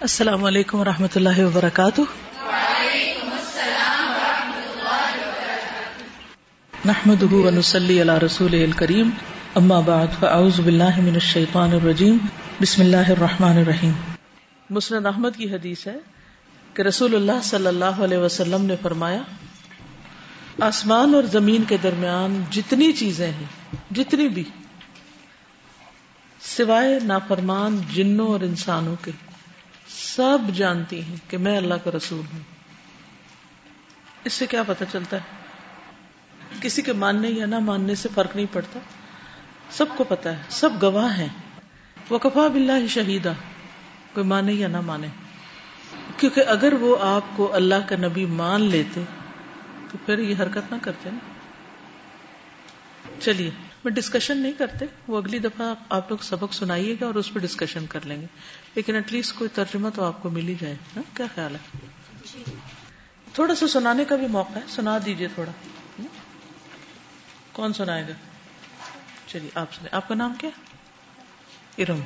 السلام علیکم و رحمۃ اللہ وبرکاتہ۔ نحمد ونسلی علی رسول الکریم۔ اما بعد، فاعوذ باللہ من الشیطان الرجیم۔ بسم اللہ الرحمن الرحیم۔ مسند احمد کی حدیث ہے کہ رسول اللہ صلی اللہ علیہ وسلم نے فرمایا، آسمان اور زمین کے درمیان جتنی چیزیں ہیں، جتنی بھی، سوائے نافرمان جنوں اور انسانوں کے سب جانتی ہیں کہ میں اللہ کا رسول ہوں۔ اس سے کیا پتہ چلتا ہے؟ کسی کے ماننے یا نہ ماننے سے فرق نہیں پڑتا۔ سب کو پتا ہے، سب گواہ ہیں۔ وہ کفا بلّہ شہیدا، کوئی مانے یا نہ مانے۔ کیونکہ اگر وہ آپ کو اللہ کا نبی مان لیتے، تو پھر یہ حرکت نہ کرتے نا۔ چلیے، میں ڈسکشن نہیں کرتے۔ وہ اگلی دفعہ آپ لوگ سبق سنائیے گا اور اس پہ ڈسکشن کر لیں گے۔ لیکن ایٹ لیسٹ کوئی ترجمہ تو آپ کو مل ہی جائے نا کیا خیال ہے؟ تھوڑا سا سنانے کا بھی موقع ہے سنا دیجیے تھوڑا کون سنائے گا؟ چلیے آپ سنیں آپ کا نام کیا؟ ارم۔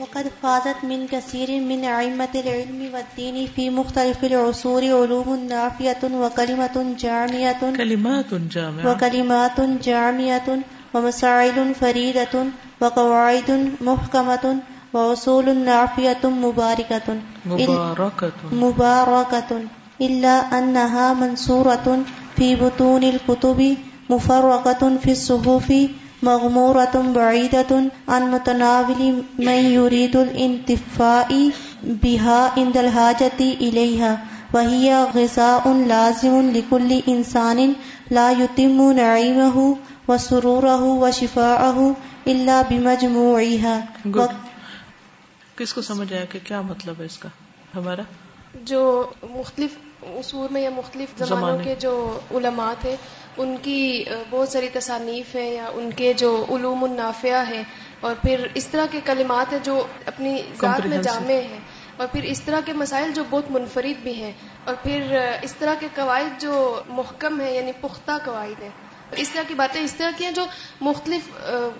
وقد فازت من كثير من أئمة العلم والدين في مختلف العصور علوم نافية وكلمة جامعة کلمات جامعة وكلمات جامعة ومسائل فريدة وقواعد محكمة وأصول نافية مباركة مبارکت مباركة إلا أنها منصورة في بطون الكتب مفرقة في الصحف مغمورة بعيدة عن متناول من يريد الانتفاع بها عند الحاجة إليها وهي غذاء لازم لكل إنسان لا يتم نعيمه وسروره وشفاءه إلا بمجموعها کس کو سمجھ آیا کہ کیا مطلب ہے اس کا ہمارا جو مختلف اصول میں یا مختلف زمانوں زمانے۔ کے جو علماء تھے ان کی بہت ساری تصانیف ہیں یا ان کے جو علوم النافیہ ہیں اور پھر اس طرح کے کلمات ہیں جو اپنی ذات میں۔ جامع ہیں اور پھر اس طرح کے مسائل جو بہت منفرد بھی ہیں اور پھر اس طرح کے قواعد جو محکم ہیں یعنی پختہ قواعد ہیں اس طرح کی باتیں اس طرح کی ہیں جو مختلف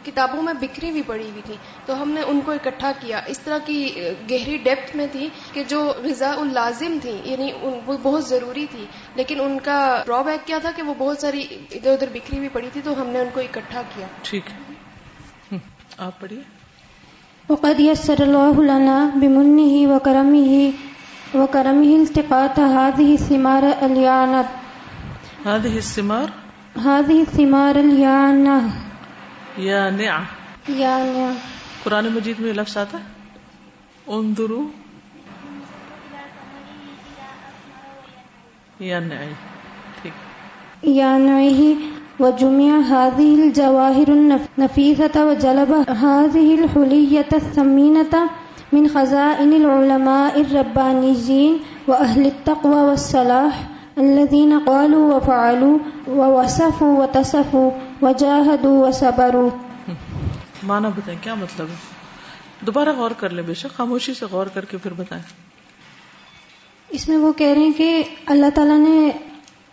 کتابوں میں بکھری ہوئی پڑی ہوئی تھی تو ہم نے ان کو اکٹھا کیا۔ اس طرح کی گہری ڈیپتھ میں تھی کہ جو غذا اللازم تھی یعنی وہ بہت ضروری تھی۔ لیکن ان کا ڈرا بیک کیا تھا کہ وہ بہت ساری ادھر ادھر بکھری ہوئی پڑی تھی تو ہم نے ان کو اکٹھا کیا۔ ٹھیک ہے۔ آپ پڑھیے۔ وقد يسر الله لنا بمنه وكرمه وكرمه التقاط هذه الثمار اليانة هذه الثمار هذه الثمار اليانة. یا نع يعني قرآن مجید میں لفظ آتا ہے. انظرو یا نعی ٹھیک يانعه وجمع هذه الجواهر النفيسة وجلب هذه الحلية الثمينة من خزائن العلماء الربانيين وأهل التقوى والصلاح. الذين قالوا وفعلوا ووصفوا وتصفوا وجاهدوا وصبروا. مانا بتائیں کیا مطلب ہے؟ دوبارہ غور کر لیں بے شک خاموشی سے غور کر کے پھر بتائیں۔ اس میں وہ کہہ رہے ہیں کہ اللہ تعالیٰ نے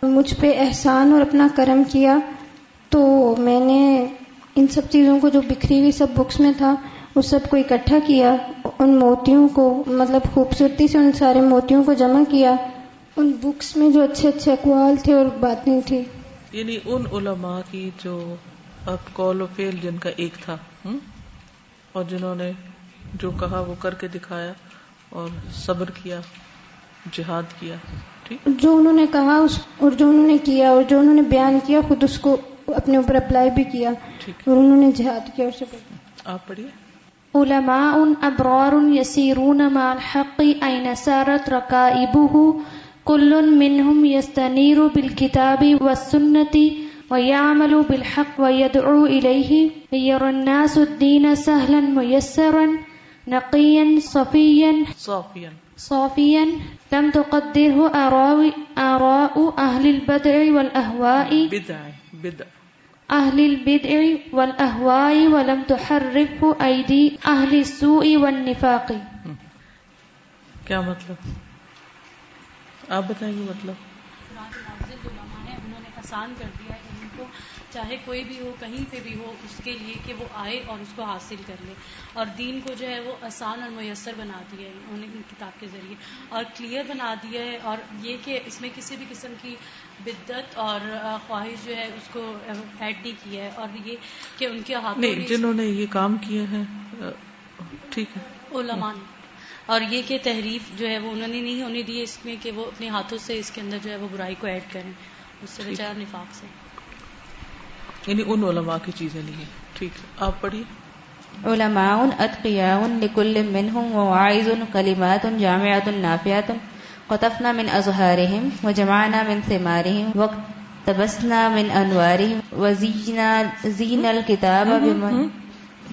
مجھ پہ احسان اور اپنا کرم کیا تو میں نے ان سب چیزوں کو جو بکھری ہوئی سب بکس میں تھا اس سب کو اکٹھا کیا ان موتیوں کو مطلب خوبصورتی سے ان سارے موتیوں کو جمع کیا ان بکس میں جو اچھے اچھے اقوال تھے اور باتیں تھی یعنی ان علماء کی جو اب قول و فیل جن کا ایک تھا؟ اور جنہوں نے جو کہا وہ کر کے دکھایا اور صبر کیا جہاد کیا ٹھیک؟ جو انہوں نے کہا اس اور جو انہوں نے کیا اور جو انہوں نے بیان کیا خود اس کو اپنے اوپر اپلائی بھی کیا اور انہوں نے جہاد کیا اور صبر۔ آپ پڑھیے۔ علماء أبرار يسيرون مع الحق أين سارت ركائبه كل منهم يستنير بالكتاب والسنة ويعمل بالحق ويدعو إليه يرى الناس الدين سهلا ميسرا نقيا صفيا. صافیا صافيا. لم تقدره آراء آراء أهل البدع والأهواء. بدع بدع. أهل البدع والأهواء ولم تحرفه أيدي أهل السوء والنفاق. کیا مطلب؟ آپ بتائیں گے مطلب؟ انہوں نے آسان کر دیا ہے ان کو چاہے کوئی بھی ہو کہیں پہ بھی ہو اس کے لیے کہ وہ آئے اور اس کو حاصل کر لے۔ اور دین کو جو ہے وہ آسان اور میسر بنا دیا ہے انہوں نے کتاب کے ذریعے۔ اور کلیئر بنا دیا ہے اور یہ کہ اس میں کسی بھی قسم کی بدت اور خواہش جو ہے اس کو ایڈ نہیں کیا ہے۔ اور یہ کہ ان کے نہیں جنہوں نے یہ کام کیے ہیں ٹھیک ہے۔ علماء نے۔ اور یہ کہ تحریف جو ہے وہ انہوں نے نہیں ہونے دی اس میں کہ وہ اپنے ہاتھوں سے اس کے اندر جو ہے وہ برائی کو ایڈ کریں اس سے بچا نفاق سے۔ یعنی ان علماء کی چیزیں لی ٹھیک ہے۔ آپ پڑھیے۔ علماء اتقیاء لكل منهم وواعظ كلمات جامعة نافعة قطفنا من ازهارهم وجمعنا من ثمارهم واقتبسنا من انوارهم وزينا زين الكتاب بما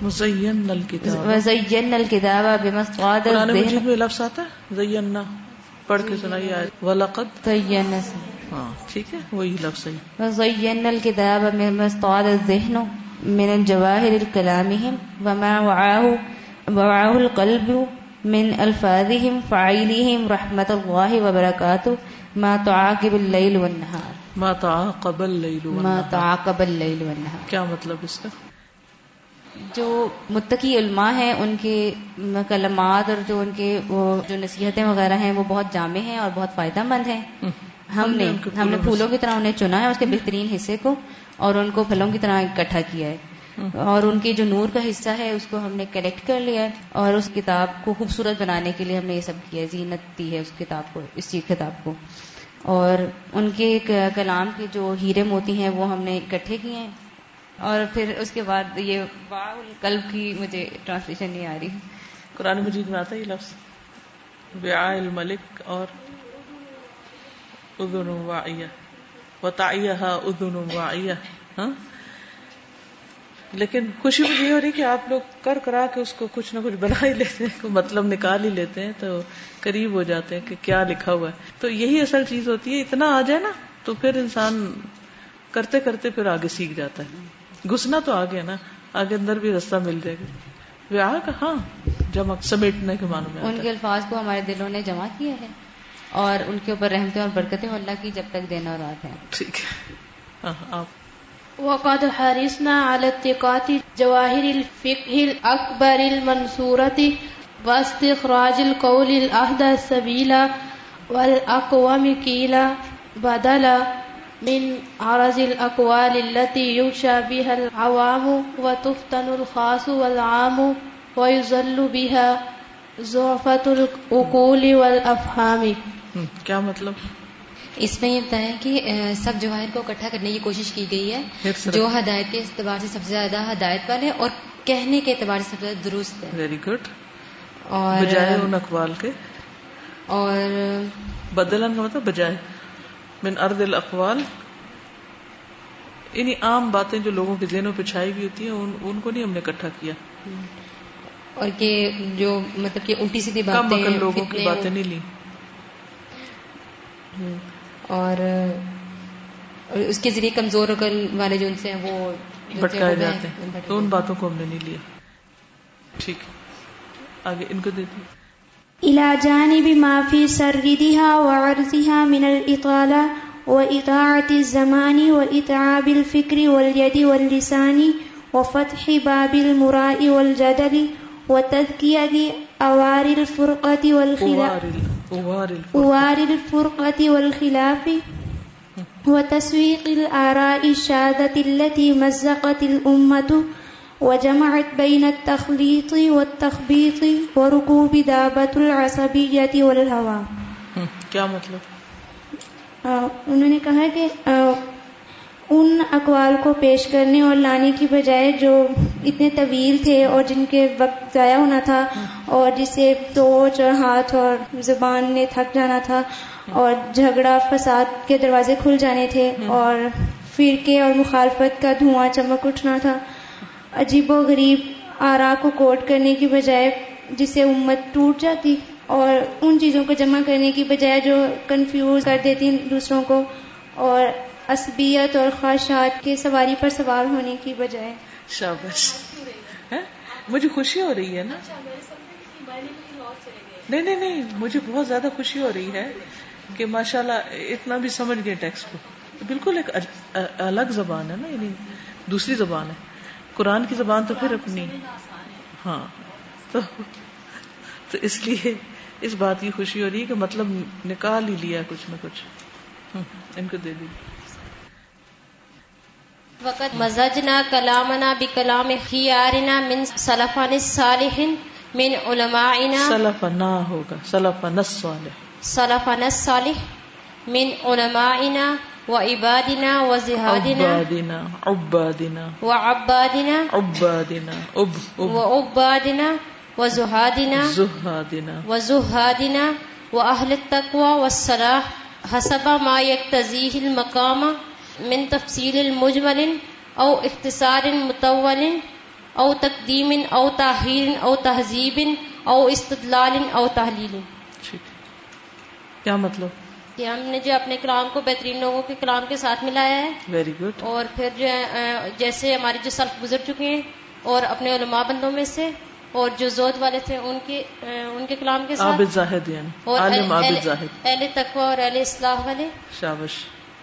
مزین الکتاب الذهن. میں لفظ آتا ہے؟ زینا پڑھ کے سنائیے آئے ولقد. زينا ہاں ٹھیک ہے وہی لفظ ہے۔ بمسطاد الذهن من الجواهر الكلامهم وما وعاه وعاه القلب من الفاظهم فعيلهم رحمة الله وبركاته. ما تعاقب الليل والنهار. ما تعاقب ما تعاقب الليل والنهار. کیا مطلب اس کا؟ جو متقی علماء ہیں ان کے کلمات اور جو ان کے وہ جو نصیحتیں وغیرہ ہیں وہ بہت جامع ہیں اور بہت فائدہ مند ہیں۔ ہم نے ہم نے پھولوں کی طرح انہیں چنا ہے اس کے بہترین حصے کو اور ان کو پھلوں کی طرح اکٹھا کیا ہے۔ اور ان کی جو نور کا حصہ ہے اس کو ہم نے کلیکٹ کر لیا ہے اور اس کتاب کو خوبصورت بنانے کے لیے ہم نے یہ سب کیا ہے۔ زینت دی ہے اس کتاب کو اس چیز کتاب کو۔ اور ان کے کلام کے جو ہیرے موتی ہیں وہ ہم نے اکٹھے کیے ہیں۔ اور پھر اس کے بعد یہ واو القلب کی مجھے ٹرانسلیشن نہیں آ رہی۔ قرآن مجید میں آتا ہے یہ لفظ۔ وعاء الملک اور اذن واعیہ وتعیہا اذن واعیہ ہاں؟ لیکن خوشی مجھے یہ ہو رہی کہ آپ لوگ کر کرا کے اس کو کچھ نہ کچھ بنا ہی لیتے ہیں، کوئی مطلب نکال ہی لیتے ہیں تو قریب ہو جاتے ہیں کہ کیا لکھا ہوا ہے۔ تو یہی اصل چیز ہوتی ہے، اتنا آ جائے نا تو پھر انسان کرتے کرتے پھر آگے سیکھ جاتا ہے۔ گھسنا تو آگے نا آگے اندر بھی راستہ مل جائے گا۔ ویاہ کا ہاں جمع سمیٹنے کے معنی میں ان کے ہے الفاظ کو ہمارے دلوں نے جمع کیا ہے۔ اور ان کے اوپر رحمتیں اور برکتیں اللہ کی جب تک دن اور رات ہیں۔ ٹھیک ہے۔ ہاں آپ۔ وقد حرصنا على اتقاء جواهر الفقه الأكبر المنصورة واستخراج القول الأهدى السبيل والأقوم كيلا بدلا من عرض الأقوال التي يغشى بها العوام وتفتن الخاص والعام ويزل بها زعفة العقول والأفهام. کیا مطلب؟ اس میں یہ بتایا کہ سب جواہر کو اکٹھا کرنے کی کوشش کی گئی ہے۔ جو ہدایت کے اعتبار سے سب سے زیادہ ہدایت والے اور کہنے کے اعتبار سے سب سے زیادہ درست ہے ویری گڈ اور بجائے ان اقوال کے۔ اور بدلن کا مطلب بجائے۔ من ارد الاقوال. انہیں عام باتیں جو لوگوں کے ذہنوں پہ چھائی ہوئی ہوتی ہیں ان, ان کو نہیں ہم نے اکٹھا کیا۔ اور کہ جو مطلب کہ الٹی سیدھی باتیں لوگوں کی باتیں نہیں لی اور اس کے ذریعے کمزور عقل والے جو ان سے ہیں وہ بھٹکائے جاتے ہیں۔ تو ان باتوں کو ہم نے نہیں لیا۔ ٹھیک۔ آگے ان کو دیتی إلى جانب ما في سردها وعرضها من الإطالة وإطاعة الزمان وإتعاب الفكر واليد واللسان وفتح باب المراء والجدل وتذكية أوار الفرقة والخلاف اوار أوار الفرقة والخلاف وتسويق الآراء الشاذة التي مزقت الأمة وجمعت بين التخليط والتخبيط وركوب دابة العصبية والهوى. کیا مطلب؟ انہوں نے کہا کہ ان اقوال کو پیش کرنے اور لانے کی بجائے جو اتنے طویل تھے اور جن کے وقت ضائع ہونا تھا اور جسے سوچ اور ہاتھ اور زبان نے تھک جانا تھا اور جھگڑا فساد کے دروازے کھل جانے تھے اور فرقے اور مخالفت کا دھواں چمک اٹھنا تھا۔ عجیب و غریب آرا کو کوٹ کرنے کی بجائے جسے امت ٹوٹ جاتی اور ان چیزوں کو جمع کرنے کی بجائے جو کنفیوز کر دیتی دوسروں کو اور عصبیت اور خواہشات کے سواری پر سوار ہونے کی بجائے۔ شابش؟ مجھے خوشی ہو رہی ہے نا؟ نہیں نہیں نہیں مجھے بہت زیادہ خوشی ہو رہی ہے کہ ماشاءاللہ اتنا بھی سمجھ گئے ٹیکسٹ کو۔ بالکل ایک الگ زبان ہے نا یعنی دوسری زبان ہے۔ قرآن کی زبان تو پھر اپنی۔ ہاں تو تو اس لیے اس بات کی خوشی ہو رہی ہے کہ مطلب نکال ہی لیا کچھ نہ کچھ۔ ان کو دے دی۔ وقت مزجنا کلامنا بکلام خیارنا من سلفان الصالح من علمائنا۔ سلف نہ ہوگا سلف نصالح سلفنا الصالح من علمائنا۔ وعبادنا وزهادنا عبادنا عبادنا. وعبادنا عبادنا. اب وعبادنا وزهادنا زہادنا وزهادنا وأهل التقوى والصلاح حسب ما يقتضيه المقام من تفصيل المجمل أو اختصار مطول أو تقديم أو تأخير أو تهذيب أو استدلال أو تحليل ٹھیک ہے۔ کیا مطلب؟ کہ ہم نے جو اپنے کلام کو بہترین لوگوں کے کلام کے ساتھ ملایا ہے۔ ویری گڈ اور پھر جو جیسے ہمارے جو سلف گزر چکے ہیں اور اپنے علماء بندوں میں سے اور جو زود والے تھے ان کے ان کے کلام کے ساتھ۔ عابد زاہد یعنی اور عالم اہل عابد زاہد۔ اہل تقوی اور اہل اصلاح والے۔ شابش۔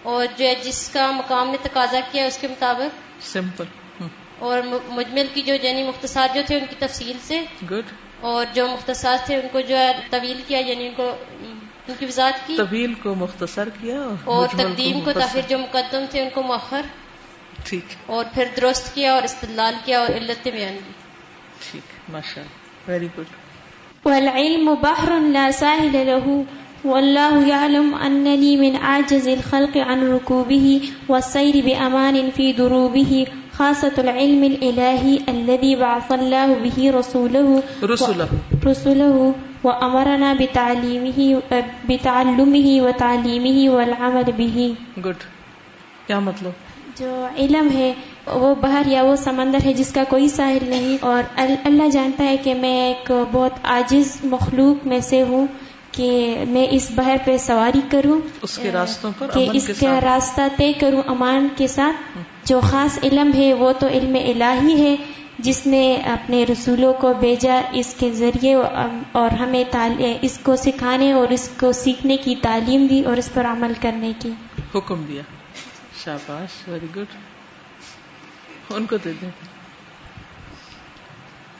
اور جو ہے جس کا مقام نے تقاضا کیا اس کے مطابق۔ سمپل اور مجمل کی جو یعنی مختصر جو تھے ان کی تفصیل سے۔ گڈ اور جو مختصر تھے ان کو جو ہے طویل کیا یعنی ان کو ان کی وضاحت کی طویل کو مختصر کیا اور تقدیم کو۔ تاخیر جو مقدم تھے ان کو مؤخر ٹھیک اور پھر درست کیا اور استدلال کیا اور علت بیان کی. ٹھیک ماشاء اللہ ویری گڈ والعلم بحر لا ساحل له والله يعلم أنني من عاجز الخلق عن ركوبه والسير بأمان في دروبه خاصة العلم الإلهي الذي بعث الله به رسوله رسله رسله وأمرنا بتعليمه بتعلمه وتعليمه والعمل به گڈ کیا مطلب؟ جو علم ہے وہ بحر یا وہ سمندر ہے جس کا کوئی ساحل نہیں اور ال- اللہ جانتا ہے کہ میں ایک بہت عاجز مخلوق میں سے ہوں۔ کہ میں اس بحر پہ سواری کروں اس کے راستوں پر کہ اس کا راستہ طے کروں امان کے ساتھ۔ جو خاص علم ہے وہ تو علم الہی ہے جس نے اپنے رسولوں کو بھیجا۔ اس کے ذریعے اور ہمیں اس کو سکھانے اور اس کو سیکھنے کی تعلیم دی اور اس پر عمل کرنے کی۔ حکم دیا۔ شاباش ویری گڈ ان کو دے دیں۔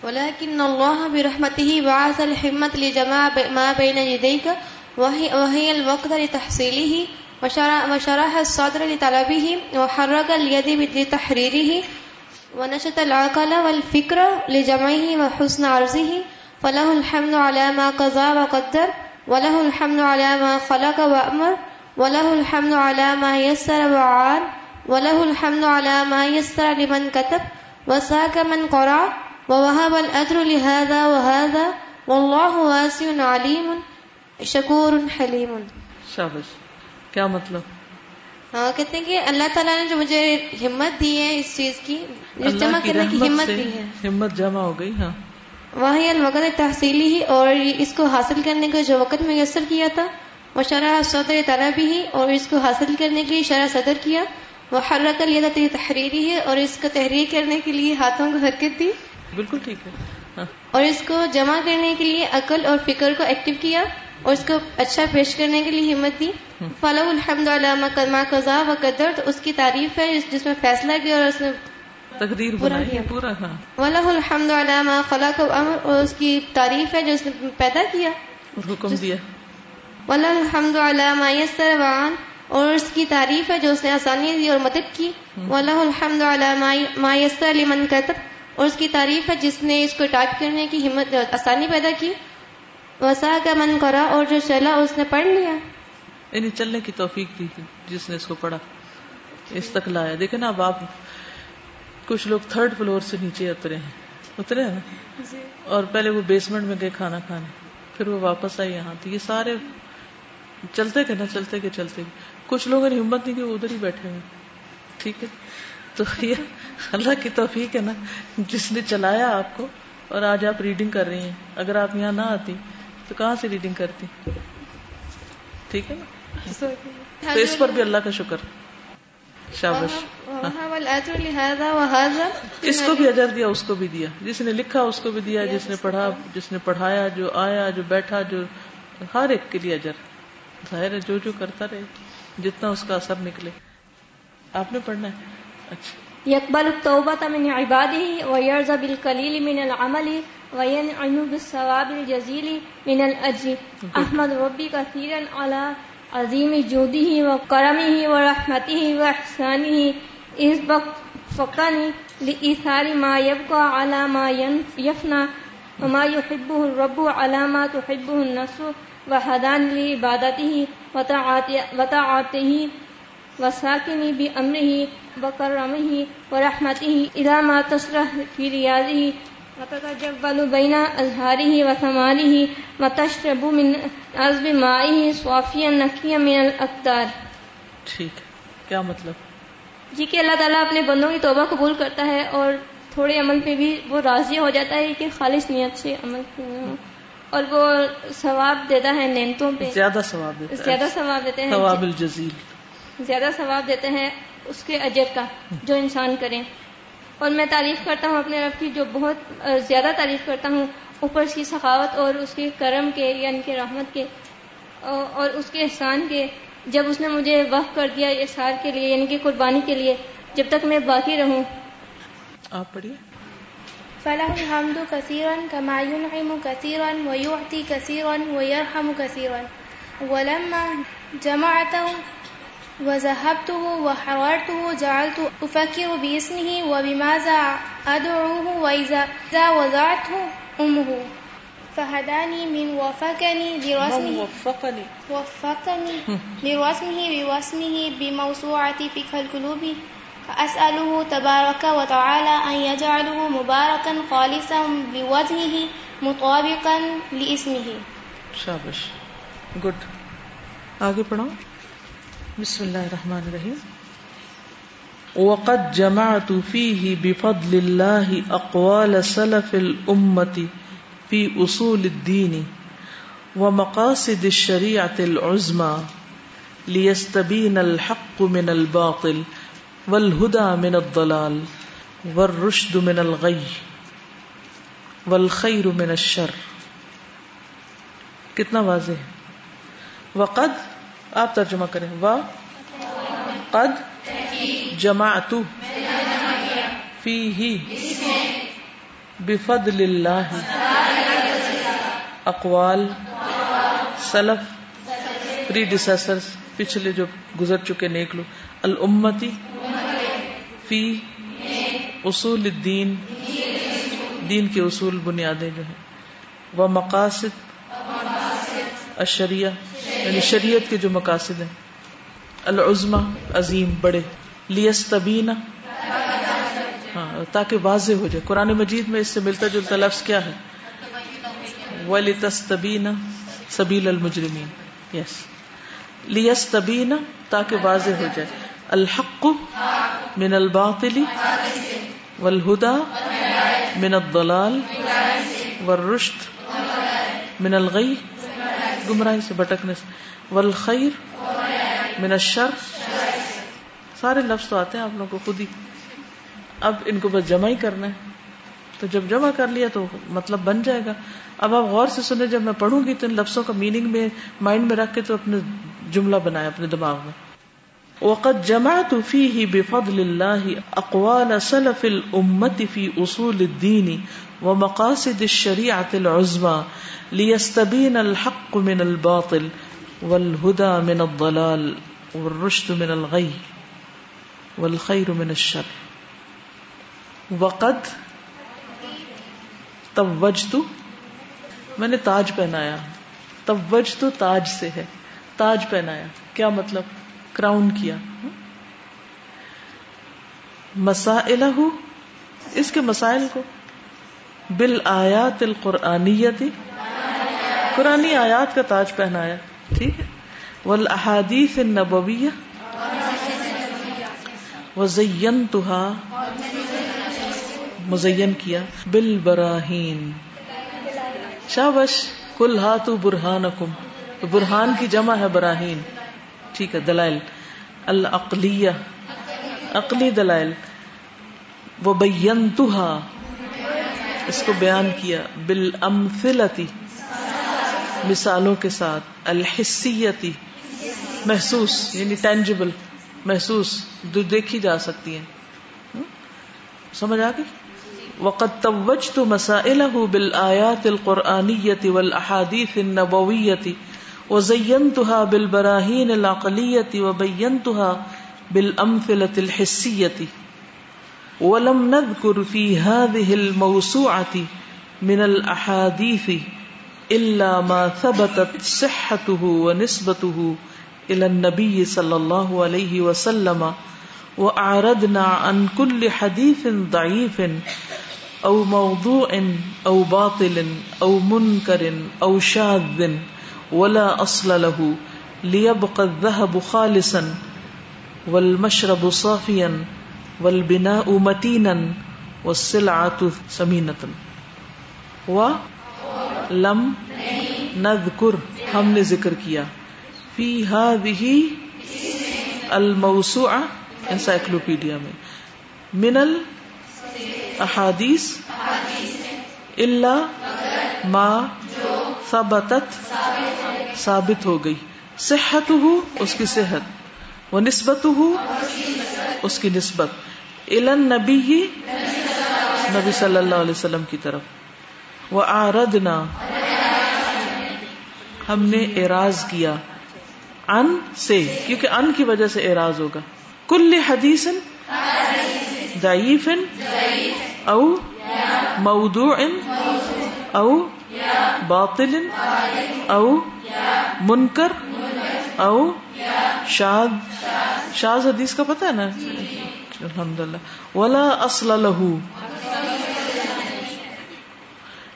ولكن الله برحمته بعث الحمة لجماع ما بين يديك وهي, وهي الوقت لتحصيله وشرح, الصدر لطلبه وحرك اليد لتحريره ونشط العقل والفكر لجمعه وحسن عرضه فله الحمد على ما قضى وقدر وله الحمد على ما خلق وأمر وله الحمد على ما يسر وعان وله الحمد على ما يسر لمن كتب وساك من قرأ ووهب الأجر لهذا وهذا والله واسع عليم شكور حليم. شاباش کیا مطلب؟ ہاں کہتے ہیں کہ اللہ تعالیٰ نے جو مجھے ہمت دی ہے اس چیز کی جمع کرنے کی ہمت دی ہے۔ ہمت جمع ہو گئی ہاں۔ وہی الوقت تحصیلی ہی اور اس کو حاصل کرنے کا جو وقت میسر کیا تھا وہ شرح صدر طلبی ہی اور اس کو حاصل کرنے کے لیے شرح صدر کیا۔ وہ حرکت یہ تحریری ہے اور اس کو تحریر کرنے کے لیے ہاتھوں کو حرکت دی۔ بالکل ٹھیک ہے۔ ہاں۔ اور اس کو جمع کرنے کے لیے عقل اور فکر کو ایکٹیو کیا اور اس کو اچھا پیش کرنے کے لیے ہمت دی۔ فلاح الحمد ما قضا و قدر تو اس کی تعریف ہے جس- میں فیصلہ کیا اور اس نے تقدیر پورا کیا۔ پورا ہاں۔ ولاح الحمد علامہ خلق و امر اور اس کی تعریف ہے جو اس نے پیدا کیا۔ اور حکم دیا۔ ولاح الحمد علامہ یسر وعان اور اس کی تعریف ہے جو اس نے آسانی دی اور مدد کی۔ ولاح الحمد علامہ یسر لمن کتب اور اس کی تعریف ہے جس نے اس کو ٹائپ کرنے کی ہمت آسانی پیدا کی۔ وسا کا من کرا اور جو چلا اس نے پڑھ لیا۔ یعنی چلنے کی توفیق دی تھی جس نے اس کو پڑھا۔ اس تک لایا۔ دیکھیں نا اب آپ کچھ لوگ تھرڈ فلور سے نیچے اترے ہیں۔ اترے ہیں نا؟ اور پہلے وہ بیسمنٹ میں گئے کھانا کھانے۔ پھر وہ واپس آئے یہاں تو یہ سارے چلتے گئے نا چلتے گئے چلتے۔ گئے کچھ لوگوں نے ہمت نہیں کی وہ ادھر ہی بیٹھے ہوئے۔ ٹھیک ہے۔ تو یہ اللہ کی توفیق ہے نا۔ جس نے چلایا آپ کو اور آج آپ ریڈنگ کر رہی ہیں۔ اگر آپ یہاں نہ آتی تو کہاں سے ریڈنگ کرتی؟ ٹھیک ہے نا؟ تو اس پر بھی اللہ کا شکر۔ شابش ہاں۔ اس کو بھی اجر دیا، اس کو بھی دیا۔ جس نے لکھا، اس کو بھی دیا۔ جس نے پڑھا، جس نے پڑھایا، جو آیا، جو بیٹھا، جو ہر ایک کے لیے اجر۔ ظاہر ہے جو جو کرتا رہے، جتنا اس کا اثر نکلے۔ آپ نے پڑھنا ہے۔ اچھا يقبل التوبة من عباده ويرضى بالقليل من العمل وينعم بالثواب الجزيل من الأجر. أحمد ربي كثيرا على عظيم جوده وكرمه ورحمته وإحسانه. إذ فقني لإثار ما يبقى على ما يفنى وما يحبه الرب على ما تحبه النفس. وهدان لعبادته وطاعته وساکنی بھی امرہی بکرمہی ورحمتہی اذا ما تصرح فی ریاضہی وتتجبل بین ازہارہی وثمالہی وتشرب من عزب مائہی صوافیا نکیا من الاقدار ٹھیک کیا مطلب؟ جی کہ اللہ تعالیٰ اپنے بندوں کی توبہ قبول کرتا ہے اور تھوڑے عمل پہ بھی وہ راضی ہو جاتا ہے کہ خالص نیت سے عمل اور وہ ثواب دیتا ہے نعمتوں پہ۔ زیادہ ثواب دیتا زیادہ ثواب دیتے ہیں ثواب الجزیل۔ زیادہ ثواب دیتے ہیں اس کے اجر کا جو انسان کرے اور میں تعریف کرتا ہوں اپنے رب کی جو بہت زیادہ تعریف کرتا ہوں اوپر اس کی سخاوت اور اس کے کرم کے یعنی کہ رحمت کے اور اس کے احسان کے۔ جب اس نے مجھے وقف کر دیا احسار کے لیے یعنی کہ قربانی کے لیے جب تک میں باقی رہوں۔ آپ پڑھیے۔ فله الحمد كثيرا كما ينعم كثيرا ويعطي كثيرا ويرحم كثيرا۔ ولما جمعته وذهبته وحررته جعلت أفكر باسمه وبماذا أدعوه وإذا وضعته أمه فهداني من وفقني لرسمه وفقني؟ وفقني لرسمه بوسمه بموسوعة فقه القلوب فأسأله تبارك وتعالى أن يجعله مباركا خالصا بوجهه مطابقا لاسمه شابش. گڈ آگے پڑھو. بسم اللہ الرحمن الرحیم. وقد جمعت فيه بفضل الله اقوال سلف الامه في اصول الدين ومقاصد الشريعه العظمى ليستبين الحق من الباطل والهدى من الضلال والرشد من الغي والخير من الشر. کتنا واضح ہے. وقد آپ ترجمہ کریں۔ وا قد جمعت فی ہی بفضل اللہ اقوال۔ سلف۔ پری ڈسیسر پچھلے جو گزر چکے نیک لو الامتی۔ فی۔ اصول الدین۔ دین کے اصول بنیادیں جو ہیں۔ وہ مقاصد اشریہ یعنی شریعت کے جو مقاصد ہیں۔ العظما عظیم، بڑے۔ لیستبینا ہاں تاکہ واضح ہو جائے۔ قرآن مجید میں اس سے ملتا جلتا لفظ کیا ہے؟ وَلِتَسْتَبِينَ سبیل المجرمین یس لیستبینا تاکہ واضح ہو جائے۔ الحق من الباطل والهدى من الضلال والرشد من الغی گمراہی سے بھٹکنے سے۔ والخیر من الشر۔ سارے لفظ تو آتے ہیں آپ لوگوں کو خود ہی۔ اب ان کو بس جمع ہی کرنا ہے۔ تو جب جمع کر لیا تو مطلب بن جائے گا۔ اب آپ غور سے سنیں، جب میں پڑھوں گی تو ان لفظوں کا میننگ میں مائنڈ میں رکھ کے تو اپنے جملہ بنایا اپنے دماغ میں۔ وقد جمعت فيه بفضل الله اقوال سلف الامه في اصول الدين ومقاصد الشريعه العظمى ليستبين الحق من الباطل والهدى من الضلال والرشد من الغي والخير من الشر. وقد توجت، میں نے تاج پہنایا۔ توجت تاج سے ہے۔ تاج پہنایا۔ کیا مطلب؟ کراؤن کیا۔ مسائل اس کے مسائل کو۔ بال آیات القرآنیتی، قرآنی آیات کا تاج پہنایا، ٹھیک ہے۔ والاحادیث النبویہ وزینتها مزین کیا۔ بل بالبراہین۔ شابش کل ہاتھ برہانکم۔ برہان کی جمع ہے براہین۔ ٹھیک ہے، دلائل۔ العقلیہ، عقلی دلائل۔ وہ بینتہا اس کو بیان کیا۔ بالامثلتی مثالوں کے ساتھ۔ الحسیتی محسوس یعنی ٹینجبل محسوس، جو دیکھی جا سکتی ہیں۔ سمجھ آ گئی؟ وقد توجت مسائله بالآيات القرآنية والأحاديث النبوية۔ وزينتها بالبراهين العقلية وبينتها بالأمثلة الحسية ولم نذكر في هذه الموسوعة من الأحاديث إلا ما ثبتت صحته ونسبته إلى النبي صلى الله عليه وسلم وأعرضنا عن كل حديث ضعيف او موضوع او باطل او منكر او شاذ ولا اصل له ليبقى الذهب خالصا والمشرب صافيا والبناء متينا والسلعة سمينة ولم نذكر، ہم نے ذکر کیا. فی هذه الموسوعة انسائکلوپیڈیا میں. من ال احادیث اللہ ما ثبتت ثابت ہو گئی۔ صحت ہو اس کی صحت۔ وہ نسبت ہو اس کی نسبت۔ علن نبی ہی نبی صلی اللہ علیہ وسلم کی طرف۔ وہ آردنا ہم نے اعراض کیا۔ ان سے، کیونکہ ان کی وجہ سے اعراض ہوگا۔ کل حدیث ضعیف او موضوع او باطل او منکر او شاد شاز حدیث کا پتہ ہے نا؟ الحمد للہ ولا اصل لہو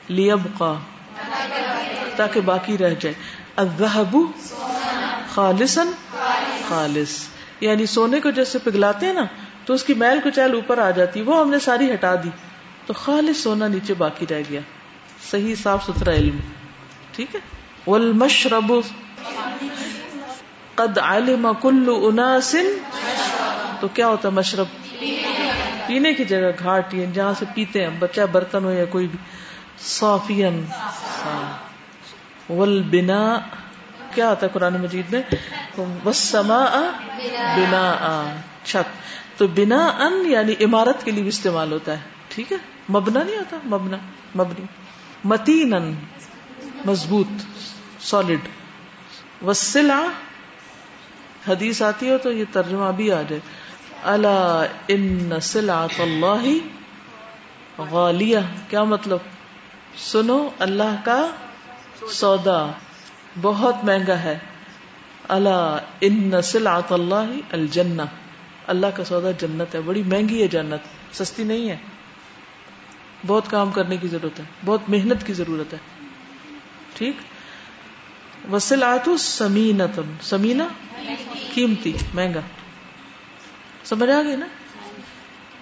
لیبقا تاکہ باقی رہ جائے۔ الذهب خالصا خالص۔ یعنی سونے کو جیسے پگلاتے ہیں نا، تو اس کی میل کچیل اوپر آ جاتی، وہ ہم نے ساری ہٹا دی۔ تو خالص سونا نیچے باقی رہ گیا۔ صحیح صاف ستھرا علم۔ ٹھیک ہے؟ والمشرب قد علم كل اناس تو کیا ہوتا ہے مشرب؟ پینے کی جگہ گھاٹ یہ جہاں سے پیتے ہیں، بچہ برتن ہو یا کوئی بھی۔ صافین والبنا کیا ہوتا ہے قرآن مجید میں؟ والسماء بناء۔ چھت۔ تو بنا ان یعنی عمارت کے لیے بھی استعمال ہوتا ہے۔ ٹھیک ہے؟ مبنا نہیں ہوتا؟ مبنا۔ مبنی۔ متین مضبوط سالڈ وسلا حدیث آتی ہو تو یہ ترجمہ بھی آ جائے۔ اللہ ان سلعت اللہ غالیہ، کیا مطلب؟ سنو اللہ کا سودا، بہت مہنگا ہے۔ اللہ ان سلعت اللہ الجنہ، اللہ کا سودا جنت ہے، بڑی مہنگی ہے جنت، سستی نہیں ہے۔ بہت کام کرنے کی ضرورت ہے، بہت محنت کی ضرورت ہے۔ ٹھیک؟ وسلات سمینت سمینا قیمتی، مہنگا۔ سمجھ آ گئی نا؟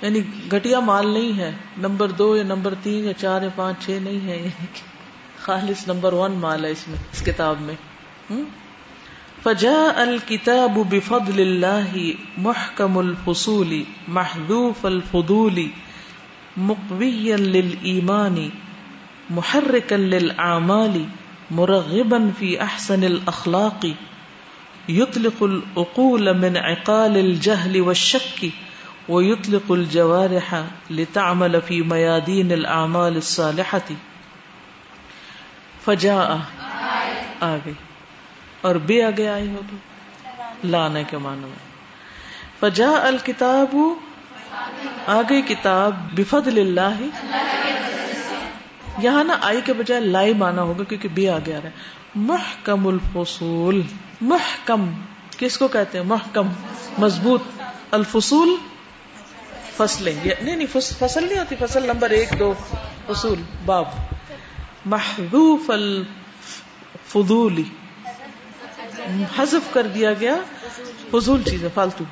یعنی گٹیا مال نہیں ہے، نمبر دو یا نمبر تین یا چار یا پانچ، چھ نہیں ہے۔ خالص نمبر ون مال ہے اس میں، اس کتاب میں۔ فجاء الكتاب بفضل الله محكم الفصول محذوف الفضول مقويا للإيمان محركا للأعمال مرغبا في أحسن الأخلاق يطلق الأقول من عقال الجهل والشك ويطلق الجوارح لتعمل في ميادين الأعمال الصالحة. فجاء. آگے اور بے آگے آئی ہو تو؟ لانے کے معنی میں فجا الکتاب آگے کتاب بفضل اللہ یہاں نا آئی کے بجائے لائی مانا ہوگا کیونکہ بے آگے آ رہا ہے۔ محکم الفصول۔ محکم۔ کس کو کہتے ہیں؟ محکم۔ مضبوط۔ الفصول۔ فصلیں۔ نہیں نہیں فصل نہیں ہوتی، فصل نمبر ایک، دو، فصول۔ باب۔ محذوف الفضولی حذف کر دیا گیا۔ فضول چیز فالتو۔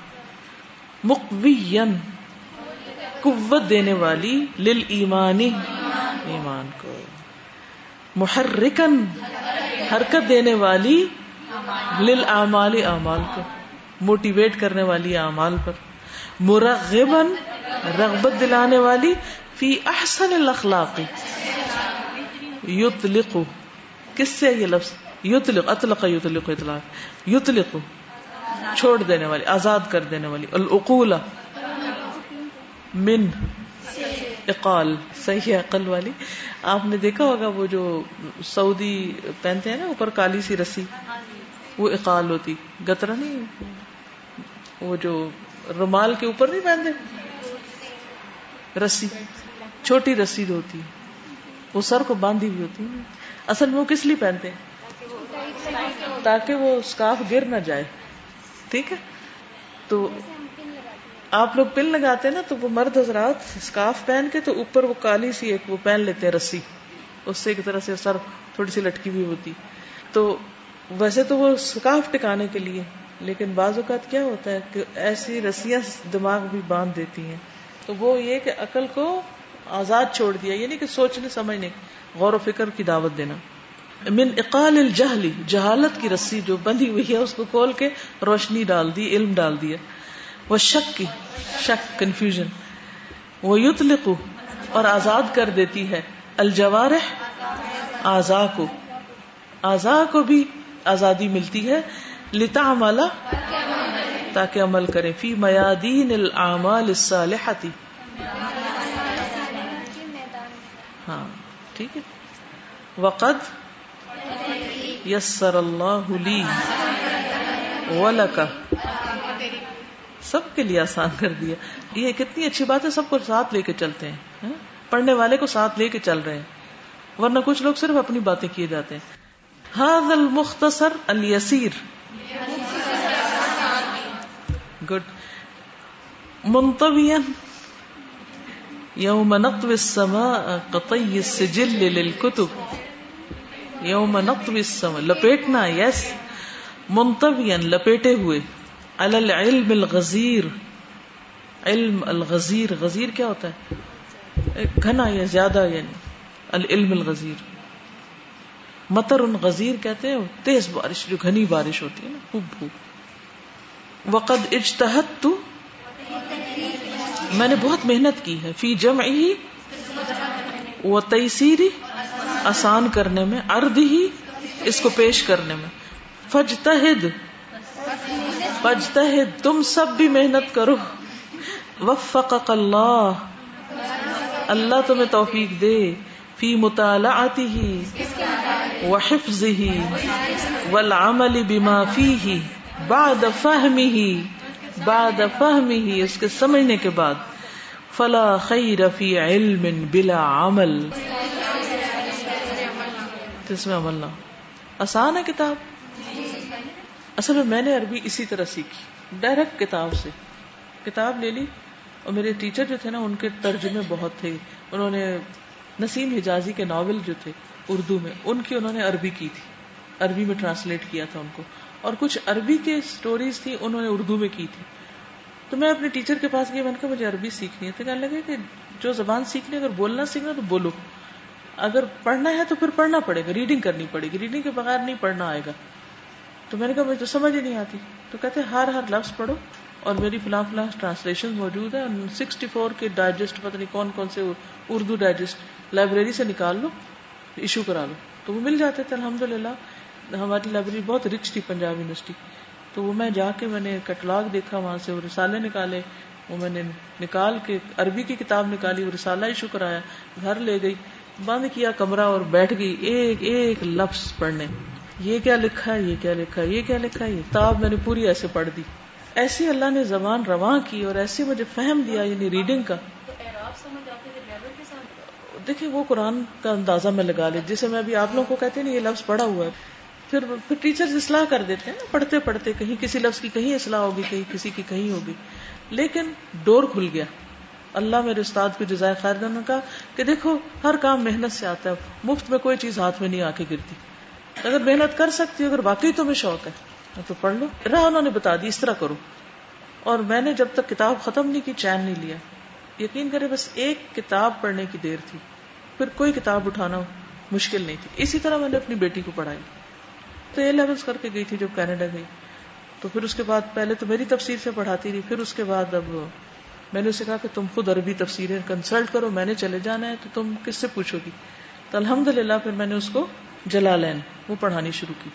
مقوین قوت دینے والی لل ایمانی ایمان کو۔ محرکن حرکت دینے والی لل اعمال اعمال کو۔ موٹیویٹ کرنے والی اعمال پر۔ مرغبن رغبت دلانے والی فی احسن الاخلاق۔ یطلق۔ کس سے یہ لفظ؟ یطلق، اطلق، یطلق اطلاق۔ یطلق۔ چھوڑ دینے والی، آزاد کر دینے والی۔ العقول۔ من اقال، صحیح عقل والی۔ آپ نے دیکھا ہوگا وہ جو سعودی پہنتے ہیں نا، اوپر کالی سی رسی۔ وہ اقال ہوتی۔ گترا نہیں وہ جو رومال کے اوپر نہیں پہنتے؟ رسی۔ چھوٹی رسی جو ہوتی۔ وہ سر کو باندھی ہوئی ہوتی۔ ہے اصل میں وہ کس لیے پہنتے ہیں؟ تاکہ وہ اسکارف گر نہ جائے۔ ٹھیک ہے؟ تو آپ لوگ پن لگاتے ہیں نا تو وہ مرد حضرات اسکارف پہن کے تو اوپر وہ کالی سی ایک وہ پہن لیتے ہیں رسی۔ اس سے ایک طرح سے سر تھوڑی سی لٹکی ہوئی ہوتی۔ تو ویسے تو وہ اسکارف ٹکانے کے لیے، لیکن بعض اوقات کیا ہوتا ہے کہ ایسی رسیاں دماغ بھی باندھ دیتی ہیں۔ تو وہ یہ کہ عقل کو آزاد چھوڑ دیا یعنی کہ سوچنے، سمجھنے، غور و فکر کی دعوت دینا۔ من اقال الجہلی جہالت کی رسی جو بندھی ہوئی ہے، اس کو کھول کے روشنی ڈال دی، علم ڈال دیا۔ وہ شک کی، شک کنفیوژن وہ یوتلقو اور آزاد کر دیتی ہے. الجوارح آزا کو آزا کو بھی آزادی ملتی ہے. لتا عملہ تاکہ عمل کرے فی میادین الاعمال الصالحتی. ہاں ٹھیک ہے. وقد یسر اللہ لی ولک سب کے لیے آسان کر دیا۔ یہ کتنی اچھی بات ہے، سب کو ساتھ لے کے چلتے ہیں ہاں؟ پڑھنے والے کو ساتھ لے کے چل رہے ہیں، ورنہ کچھ لوگ صرف اپنی باتیں کیے جاتے ہیں۔ ہاض المختصر الیسیر گڈ منتوین یوم نطوی السماء قطی السجل للکتب۔ یوم نطوی السماء، لپیٹنا یس منتوین لپیٹے ہوئے۔ العلم الغزیر. علم الغزیر. غزیر کیا ہوتا ہے؟ گھنا یا زیادہ یعنی العلم الغزیر. متر ان غزیر کہتے ہیں، تیز بارش، جو گھنی بارش ہوتی ہے نا، خوب بھوک وقد اجتہد تو میں نے بہت محنت کی ہے، فی جمع ہی وہ تیسیری، آسان کرنے میں ارد ہی اس کو پیش کرنے میں. فجتہد فجتہد تم سب بھی محنت کرو. وفقق اللہ. اللہ تمہیں توفیق دے. فی مطالعاتی ہی وحفظ ہی والعمل بما فیہ بعد فہمی بعد فہمی اس کے سمجھنے کے بعد. فلا خیر فی علم بلا عمل. اس میں عمل نہ آسان ہے کتاب؟ اصل میں میں نے عربی اسی طرح سیکھی ڈائریکٹ کتاب سے۔ کتاب لے لی اور میرے ٹیچر جو تھے نا، ان کے ترجمے بہت تھے۔ انہوں نے نسیم حجازی کے ناول جو تھے اردو میں، ان کی انہوں نے عربی کی تھی۔ عربی میں ٹرانسلیٹ کیا تھا ان کو۔ اور کچھ عربی کے اسٹوریز تھی انہوں نے اردو میں کی تھی۔ تو میں اپنے ٹیچر کے پاس گئی، میں نے کہا، مجھے عربی سیکھنی ہے۔ تو کہنے لگے کہ جو زبان سیکھنی اگر بولنا سیکھنا تو بولو۔ اگر پڑھنا ہے تو پھر پڑھنا پڑے گا ریڈنگ کرنی پڑے گی۔ ریڈنگ کے بغیر نہیں پڑھنا آئے گا۔ تو میں نے کہا مجھے تو سمجھ ہی نہیں آتی۔ تو کہتے ہر ہر لفظ پڑھو اور میری فلاں فلاں ٹرانسلیشن موجود ہے سکسٹی فور کے ڈائجسٹ پتہ نہیں کون کون سے اردو ڈائجسٹ لائبریری سے نکال لو ایشو کرا لو۔ تو وہ مل جاتے تھے الحمد للہ ہماری لائبریری بہت رچ تھی، پنجاب یونیورسٹی تو وہ میں جا کے میں نے کیٹلاگ دیکھا، وہاں سے وہ رسالے نکالے۔ وہ میں نے نکال کے عربی کی کتاب نکالی، وہ رسالہ ایشو کرایا، گھر لے گئی۔ بند کیا، کمرہ اور بیٹھ گئی، ایک ایک لفظ پڑھنے۔ یہ کیا لکھا ہے، یہ کیا لکھا ہے، یہ کیا لکھا ہے، یہ کتاب میں نے پوری ایسے پڑھ دی۔ ایسی اللہ نے زبان رواں کی اور ایسی مجھے فہم دیا یعنی ریڈنگ کا۔ دیکھیں، وہ قرآن کا اندازہ میں لگا لی جسے میں ابھی آپ لوگوں کو کہتے ہیں یہ لفظ پڑھا ہوا ہے۔ پھر پھر ٹیچر اصلاح کر دیتے ہیں نا، پڑھتے پڑھتے کہیں کسی لفظ کی کہیں اصلاح ہوگی، کہیں کسی کی کہیں ہوگی۔ لیکن ڈور کھل گیا۔ اللہ میرے استاد کو جزائے خیر نے کہا کہ دیکھو، ہر کام محنت سے آتا ہے، مفت میں کوئی چیز ہاتھ میں نہیں آ کے گرتی۔ اگر محنت کر سکتی اگر واقعی تمہیں شوق ہے تو پڑھ لو راہ انہوں نے بتا دی، اس طرح کرو اور میں نے جب تک کتاب ختم نہیں کی، چین نہیں لیا۔ یقین کرے، بس ایک کتاب پڑھنے کی دیر تھی۔ پھر کوئی کتاب اٹھانا مشکل نہیں تھی۔ اسی طرح میں نے اپنی بیٹی کو پڑھائی۔ تو اے لیولس کر کے گئی تھی جب کینیڈا گئی۔ تو پھر اس کے بعد پہلے تو میری تفسیر سے پڑھاتی رہی۔ پھر اس کے بعد اب میں نے اسے کہا کہ تم خود عربی تفسیریں کنسلٹ کرو، میں نے چلے جانا ہے تو تم کس سے پوچھو گی؟ تو الحمد للہ پھر میں نے اس کو جلا لین۔ وہ پڑھانی شروع کی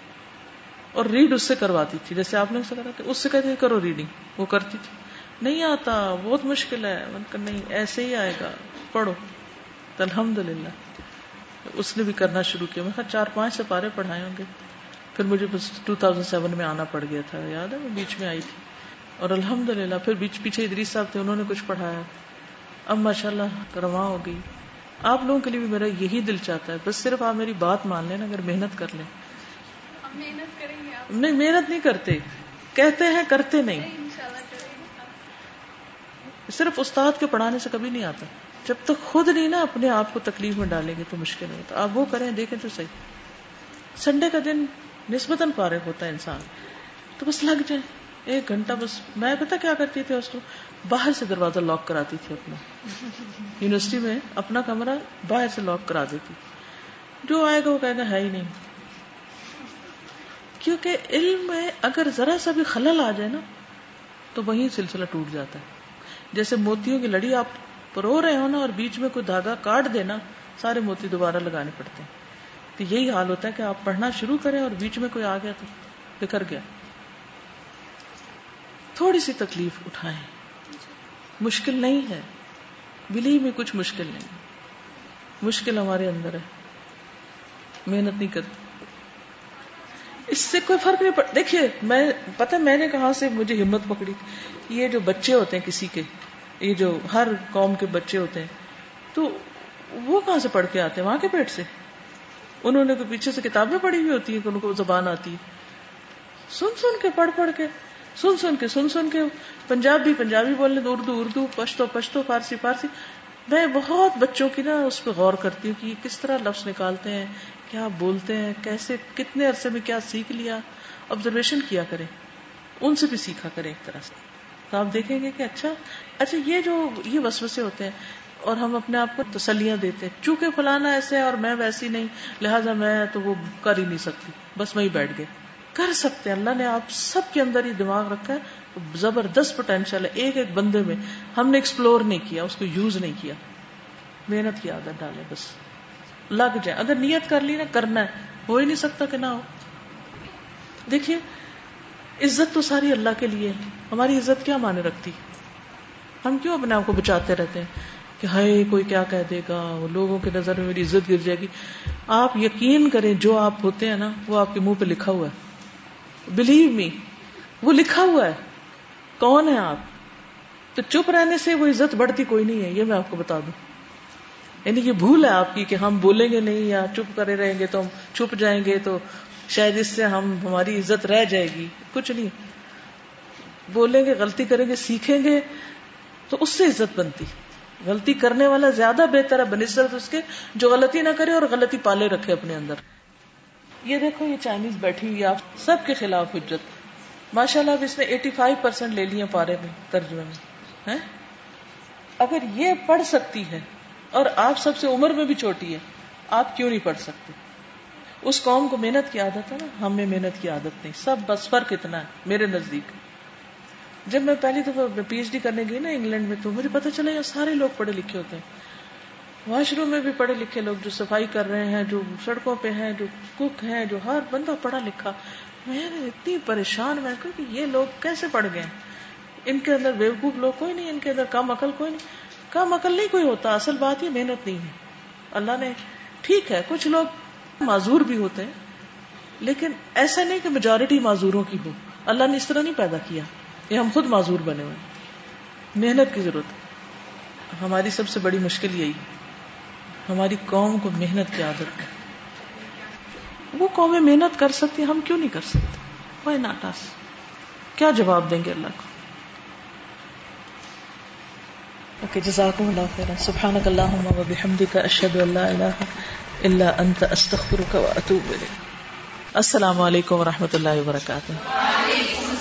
اور ریڈ اس سے کرواتی تھی۔ جیسے آپ نے اسے کرا اس سے کہتے کرو ریڈنگ وہ کرتی تھی۔ نہیں آتا، بہت مشکل ہے۔ نہیں، ایسے ہی آئے گا۔ پڑھو۔ تو الحمد للہ اس نے بھی کرنا شروع کیا۔ میں چار پانچ سے پارے پڑھائے ہوں گے۔ پھر مجھے بس ٹو تھاؤزینڈ سیون میں آنا پڑ گیا تھا۔ یاد ہے، میں بیچ میں آئی تھی۔ اور الحمد للہ پھر بیچ پیچھے ادریس صاحب تھے، انہوں نے کچھ پڑھایا۔ اب ماشاء اللہ رواں ہو گئی۔ آپ لوگوں کے لیے بھی میرا یہی دل چاہتا ہے بس صرف آپ میری بات مان لیں اگر محنت کر لیں۔ نہیں محنت نہیں کرتے۔ کہتے ہیں کرتے نہیں۔ صرف استاد کے پڑھانے سے کبھی نہیں آتا۔ جب تک خود نہیں نا اپنے آپ کو تکلیف میں ڈالیں گے تو مشکل ہوتا۔ آپ وہ کریں دیکھیں تو صحیح۔ سنڈے کا دن نسبتاً فارغ ہوتا ہے انسان۔ تو بس لگ جائے۔ ایک گھنٹہ بس۔ میں پتا کیا کرتی تھی اس کو؟ باہر سے دروازہ لاک کراتی تھی اپنا۔ یونیورسٹی میں اپنا کمرہ باہر سے لاک کرا دیتی۔ جو آئے گا وہ کہے گا ہے ہی نہیں۔ کیونکہ علم میں اگر ذرا سا بھی خلل آ جائے نا، تو وہی سلسلہ ٹوٹ جاتا ہے۔ جیسے موتیوں کی لڑی آپ پرو رہے ہو نا اور بیچ میں کوئی دھاگا کاٹ دینا سارے موتی دوبارہ لگانے پڑتے ہیں۔ تو یہی حال ہوتا ہے کہ آپ پڑھنا شروع کریں اور بیچ میں کوئی آ گیا تو بکھر گیا۔ تھوڑی سی تکلیف اٹھائیں۔ مشکل نہیں ہے۔ بلی میں کچھ مشکل نہیں۔ مشکل ہمارے اندر ہے۔ محنت نہیں کرتی اس سے کوئی فرق نہیں پڑ۔ دیکھیے، میں پتا میں نے کہاں سے مجھے ہمت پکڑی؟ یہ جو بچے ہوتے ہیں کسی کے، یہ جو ہر قوم کے بچے ہوتے ہیں، تو وہ کہاں سے پڑھ کے آتے ہیں؟ وہاں کے پیٹ سے۔ انہوں نے پیچھے سے کتابیں پڑھی ہوئی ہوتی ہیں کہ ان کو زبان آتی ہے۔ سن سن کے، پڑھ پڑھ کے، سن سن کے، سن سن کے پنجابی پنجابی بولنے تو اردو اردو، پشتو پشتو، فارسی فارسی۔ میں بہت بچوں کی نا اس پہ غور کرتی ہوں کہ یہ کس طرح لفظ نکالتے ہیں، کیا بولتے ہیں، کیسے، کتنے عرصے میں کیا سیکھ لیا۔ آبزرویشن کیا کریں، ان سے بھی سیکھا کریں ایک طرح سے۔ تو آپ دیکھیں گے کہ اچھا اچھا یہ جو، یہ وسوسے ہوتے ہیں اور ہم اپنے آپ کو تسلیاں دیتے ہیں۔ چونکہ فلانا ایسے ہے اور میں ویسی نہیں، لہٰذا میں تو وہ کر ہی نہیں سکتی، بس وہی بیٹھ گئے۔ کر سکتے ہیں۔ اللہ نے آپ سب کے اندر ہی دماغ رکھا ہے۔ زبردست پوٹینشیل ہے۔ ایک ایک بندے میں ہم نے ایکسپلور نہیں کیا، اس کو یوز نہیں کیا۔ محنت کی عادت ڈالے بس۔ لگ جائے۔ اگر نیت کر لی نا، کرنا ہے۔ ہو ہی نہیں سکتا کہ نہ ہو۔ دیکھیے، عزت تو ساری اللہ کے لیے ہے۔ ہماری عزت کیا مانے رکھتی؟ ہم کیوں اپنے آپ کو بچاتے رہتے ہیں کہ ہائے، کوئی کیا کہہ دے گا؟ وہ لوگوں کی نظر میں میری عزت گر جائے گی۔ آپ یقین کریں، جو آپ ہوتے ہیں نا، وہ آپ کے منہ پہ لکھا ہوا ہے۔ بلیو می وہ لکھا ہوا ہے. کون ہے آپ؟ تو چپ رہنے سے وہ عزت بڑھتی کوئی نہیں ہے. یہ میں آپ کو بتا دوں. یعنی یہ بھول ہے آپ کی کہ ہم بولیں گے نہیں یا چپ کرے رہیں گے تو ہم چھپ جائیں گے تو شاید اس سے ہم، ہماری عزت رہ جائے گی. کچھ نہیں. بولیں گے، غلطی کریں گے، سیکھیں گے تو اس سے عزت بنتی. غلطی کرنے والا زیادہ بہتر ہے بنسبت اس کے جو غلطی نہ کرے اور غلطی پالے رکھے اپنے اندر. یہ دیکھو، یہ چائنیز بیٹھی ہوئی آپ سب کے خلاف حجت۔ ماشاء اللہ اس نے ایٹی فائیو پرسینٹ لے لیا پارے میں، ترجمے میں اگر یہ پڑھ سکتی ہے، اور آپ سب سے عمر میں بھی چھوٹی ہے، آپ کیوں نہیں پڑھ سکتے؟ اس قوم کو محنت کی عادت ہے نا؟ ہمیں محنت کی عادت نہیں، سب بس فرق اتنا ہے، میرے نزدیک۔ جب میں پہلی دفعہ پی ایچ ڈی کرنے گئی نا انگلینڈ میں، تو مجھے پتا چلا یہ سارے لوگ پڑھے لکھے ہوتے ہیں۔ واش روم میں بھی پڑھے لکھے لوگ جو صفائی کر رہے ہیں، جو سڑکوں پہ ہیں، جو کک ہیں، جو ہر بندہ پڑھا لکھا۔ میں اتنی پریشان، میں کہ یہ لوگ کیسے پڑھ گئے؟ ان کے اندر بیوقوف لوگ کوئی نہیں، ان کے اندر کم عقل کوئی نہیں۔ کم عقل نہیں کوئی ہوتا، اصل بات یہ محنت نہیں ہے۔ اللہ نے، ٹھیک ہے، کچھ لوگ معذور بھی ہوتے ہیں، لیکن ایسا نہیں کہ میجورٹی معذوروں کی ہو۔ اللہ نے اس طرح نہیں پیدا کیا یہ ہم خود معذور بنے ہوئے۔ محنت کی ضرورت۔ ہماری سب سے بڑی مشکل یہی ہے۔ ہماری قوم کو محنت کی عادت ہے۔ وہ قومیں محنت کر سکتی ہم کیوں نہیں کر سکتے؟ وائی ناٹ آس کیا جواب دیں گے اللہ کو؟ اوکے، جزاکم اللہ خیر سبحانک اللہم و بحمدک، اشہد ان لا الہ الا انت، استغفرک و اتوب الیک۔ السلام علیکم و اللہ وبرکاتہ وعلیکم ورحمۃ اللہ وبرکاتہ۔